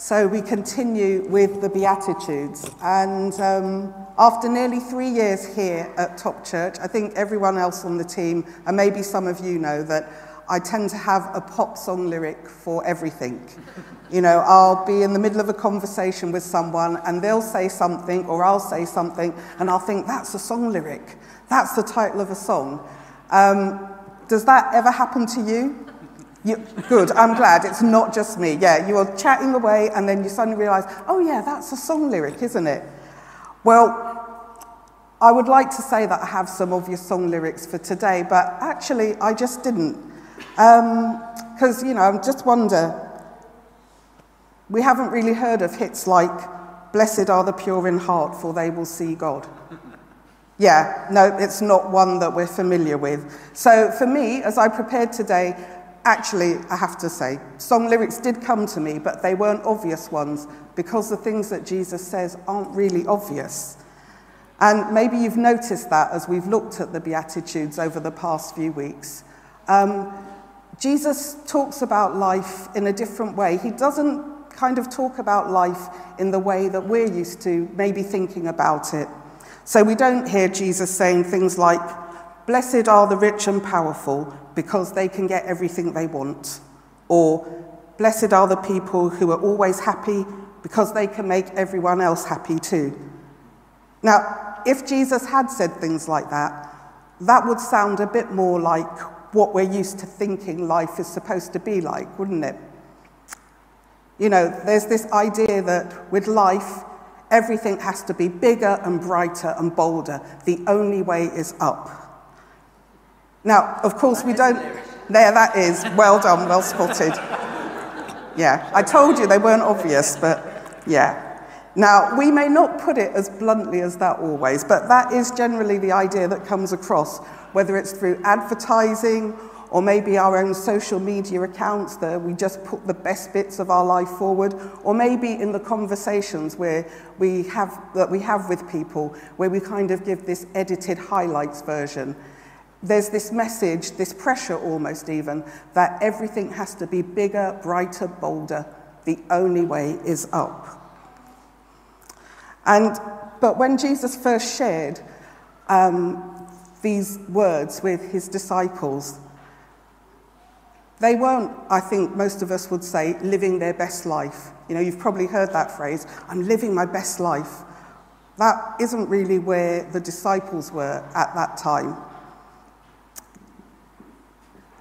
So we continue with the Beatitudes. And um, after nearly three years here at Top Church, I think everyone else on the team, and maybe some of you know, that I tend to have a pop song lyric for everything. You know, I'll be in the middle of a conversation with someone and they'll say something or I'll say something and I'll think, that's a song lyric. That's the title of a song. Um, does that ever happen to you? You? Good, I'm glad it's not just me. Yeah, you are chatting away and then you suddenly realize, oh, yeah, that's a song lyric, isn't it? Well, I would like to say that I have some obvious song lyrics for today, but actually, I just didn't. Because, um, you know, I just wonder we haven't really heard of hits like Blessed are the pure in heart, for they will see God. Yeah, no, it's not one that we're familiar with. So for me, as I prepared today, actually, I have to say, song lyrics did come to me, but they weren't obvious ones because the things that Jesus says aren't really obvious. And maybe you've noticed that as we've looked at the Beatitudes over the past few weeks. Um, Jesus talks about life in a different way. He doesn't kind of talk about life in the way that we're used to maybe thinking about it. So we don't hear Jesus saying things like, Blessed are the rich and powerful because they can get everything they want. Or, Blessed are the people who are always happy because they can make everyone else happy too. Now, if Jesus had said things like that, that would sound a bit more like what we're used to thinking life is supposed to be like, wouldn't it? You know, there's this idea that with life, everything has to be bigger and brighter and bolder. The only way is up. Now, of course, we don't. There, that is. Well done, well spotted. Yeah, I told you they weren't obvious, but yeah. Now, we may not put it as bluntly as that always, but that is generally the idea that comes across, whether it's through advertising or maybe our own social media accounts that we just put the best bits of our life forward, or maybe in the conversations where we have, that we have with people, where we kind of give this edited highlights version. There's this message, this pressure almost even, that everything has to be bigger, brighter, bolder. The only way is up. And, but when Jesus first shared um, these words with his disciples, they weren't, I think most of us would say, living their best life. You know, you've probably heard that phrase, I'm living my best life. That isn't really where the disciples were at that time.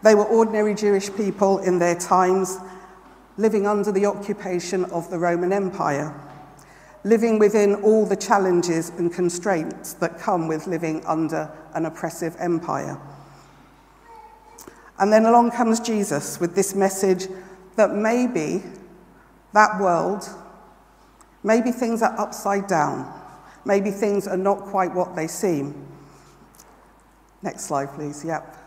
They were ordinary Jewish people in their times, living under the occupation of the Roman Empire, living within all the challenges and constraints that come with living under an oppressive empire. And then along comes Jesus with this message that maybe that world, maybe things are upside down, maybe things are not quite what they seem. Next slide, please. Yep.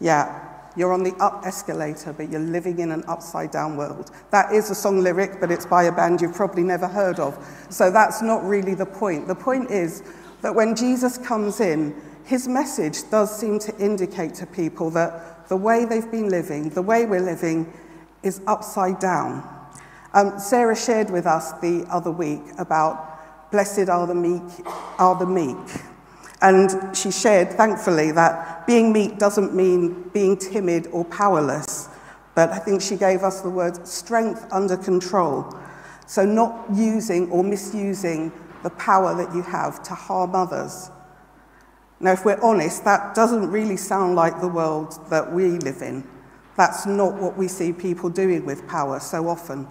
Yeah. You're on the up escalator, but you're living in an upside down world. That is a song lyric, but it's by a band you've probably never heard of. So that's not really the point. The point is that when Jesus comes in, his message does seem to indicate to people that the way they've been living, the way we're living, is upside down. Um, Sarah shared with us the other week about blessed are the meek, are the meek. And she shared, thankfully, that being meek doesn't mean being timid or powerless, but I think she gave us the word strength under control. So, not using or misusing the power that you have to harm others. Now, if we're honest, that doesn't really sound like the world that we live in. That's not what we see people doing with power so often.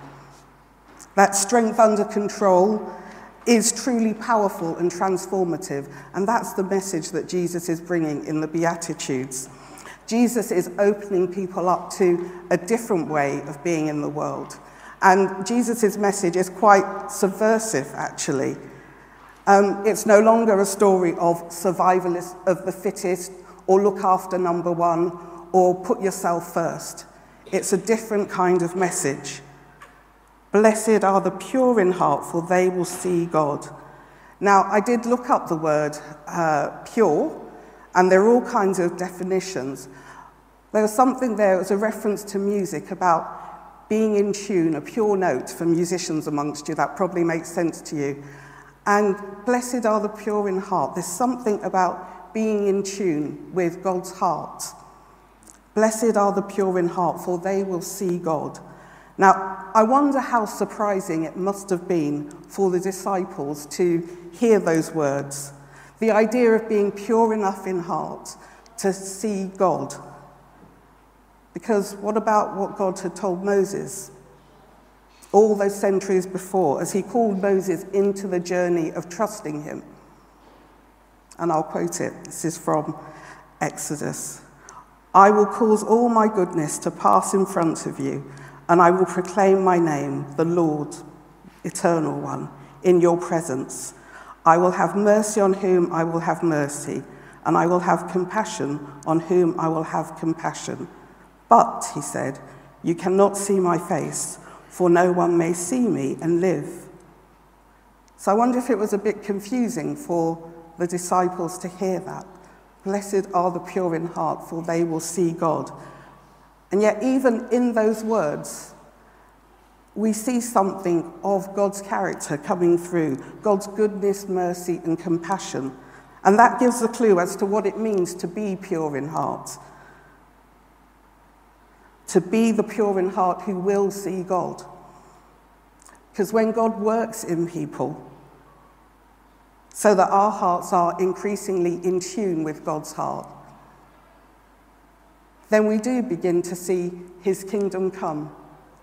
That strength under control is truly powerful and transformative, and that's the message that Jesus is bringing in the Beatitudes. Jesus is opening people up to a different way of being in the world. And Jesus' message is quite subversive, actually. Um, it's no longer a story of survival of the fittest or look after number one or put yourself first. It's a different kind of message. Blessed are the pure in heart, for they will see God. Now, I did look up the word uh, pure, and there are all kinds of definitions. There was something there, it was a reference to music about being in tune, a pure note for musicians amongst you, that probably makes sense to you. And blessed are the pure in heart. There's something about being in tune with God's heart. Blessed are the pure in heart, for they will see God. Now, I wonder how surprising it must have been for the disciples to hear those words. The idea of being pure enough in heart to see God. Because what about what God had told Moses all those centuries before as he called Moses into the journey of trusting him? And I'll quote it. This is from Exodus. I will cause all my goodness to pass in front of you and I will proclaim my name, the Lord, eternal one, in your presence. I will have mercy on whom I will have mercy, and I will have compassion on whom I will have compassion. But, he said, you cannot see my face, for no one may see me and live. So I wonder if it was a bit confusing for the disciples to hear that. Blessed are the pure in heart, for they will see God. And yet, even in those words, we see something of God's character coming through God's goodness, mercy, and compassion. And that gives a clue as to what it means to be pure in heart. To be the pure in heart who will see God. Because when God works in people, so that our hearts are increasingly in tune with God's heart, then we do begin to see his kingdom come,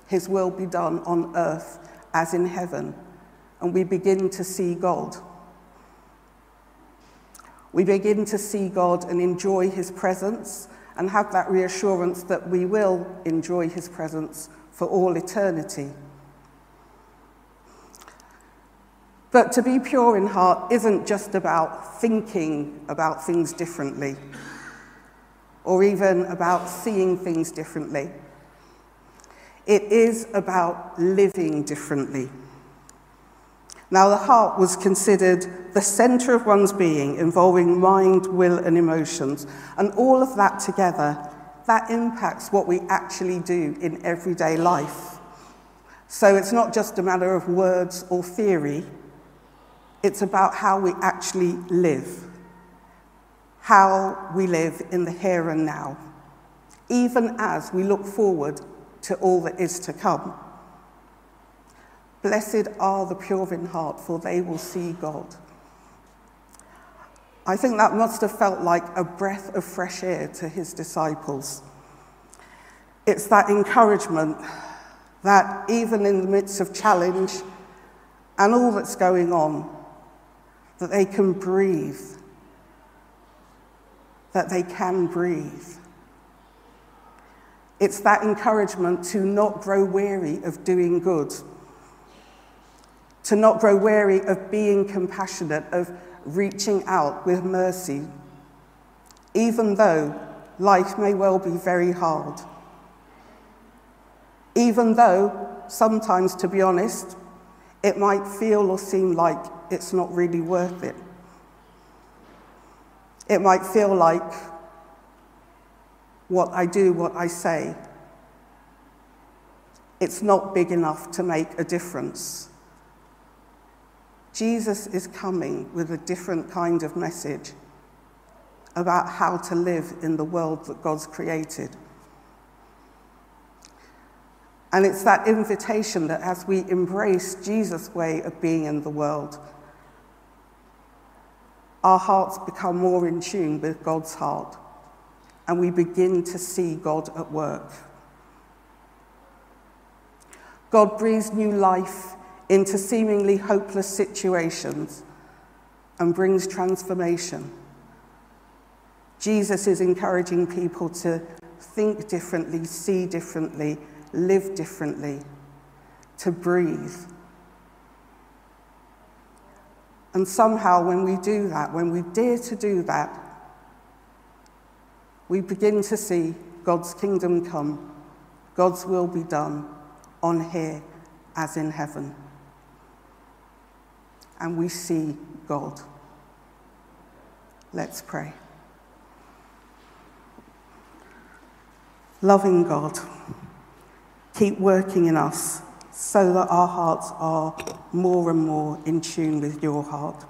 his will be done on earth as in heaven, and we begin to see God. We begin to see God and enjoy his presence and have that reassurance that we will enjoy his presence for all eternity. But to be pure in heart isn't just about thinking about things differently or even about seeing things differently. It is about living differently. Now, the heart was considered the center of one's being, involving mind, will, and emotions. And all of that together, that impacts what we actually do in everyday life. So it's not just a matter of words or theory, it's about how we actually live how we live in the here and now, even as we look forward to all that is to come. Blessed are the pure in heart, for they will see God. I think that must have felt like a breath of fresh air to his disciples. It's that encouragement that even in the midst of challenge and all that's going on, that they can breathe that they can breathe. It's that encouragement to not grow weary of doing good, to not grow weary of being compassionate, of reaching out with mercy, even though life may well be very hard. Even though, sometimes, to be honest, it might feel or seem like it's not really worth it. It might feel like what I do, what I say, it's not big enough to make a difference. Jesus is coming with a different kind of message about how to live in the world that God's created. And it's that invitation that as we embrace Jesus' way of being in the world, our hearts become more in tune with God's heart, and we begin to see God at work. God breathes new life into seemingly hopeless situations and brings transformation. Jesus is encouraging people to think differently, see differently, live differently, to breathe and somehow, when we do that, when we dare to do that, we begin to see God's kingdom come, God's will be done on here as in heaven. And we see God. Let's pray. Loving God, Keep working in us so that our hearts are more and more in tune with your heart,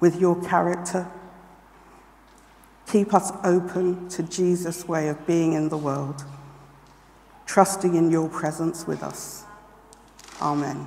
with your character. Keep us open to Jesus' way of being in the world, trusting in your presence with us. Amen.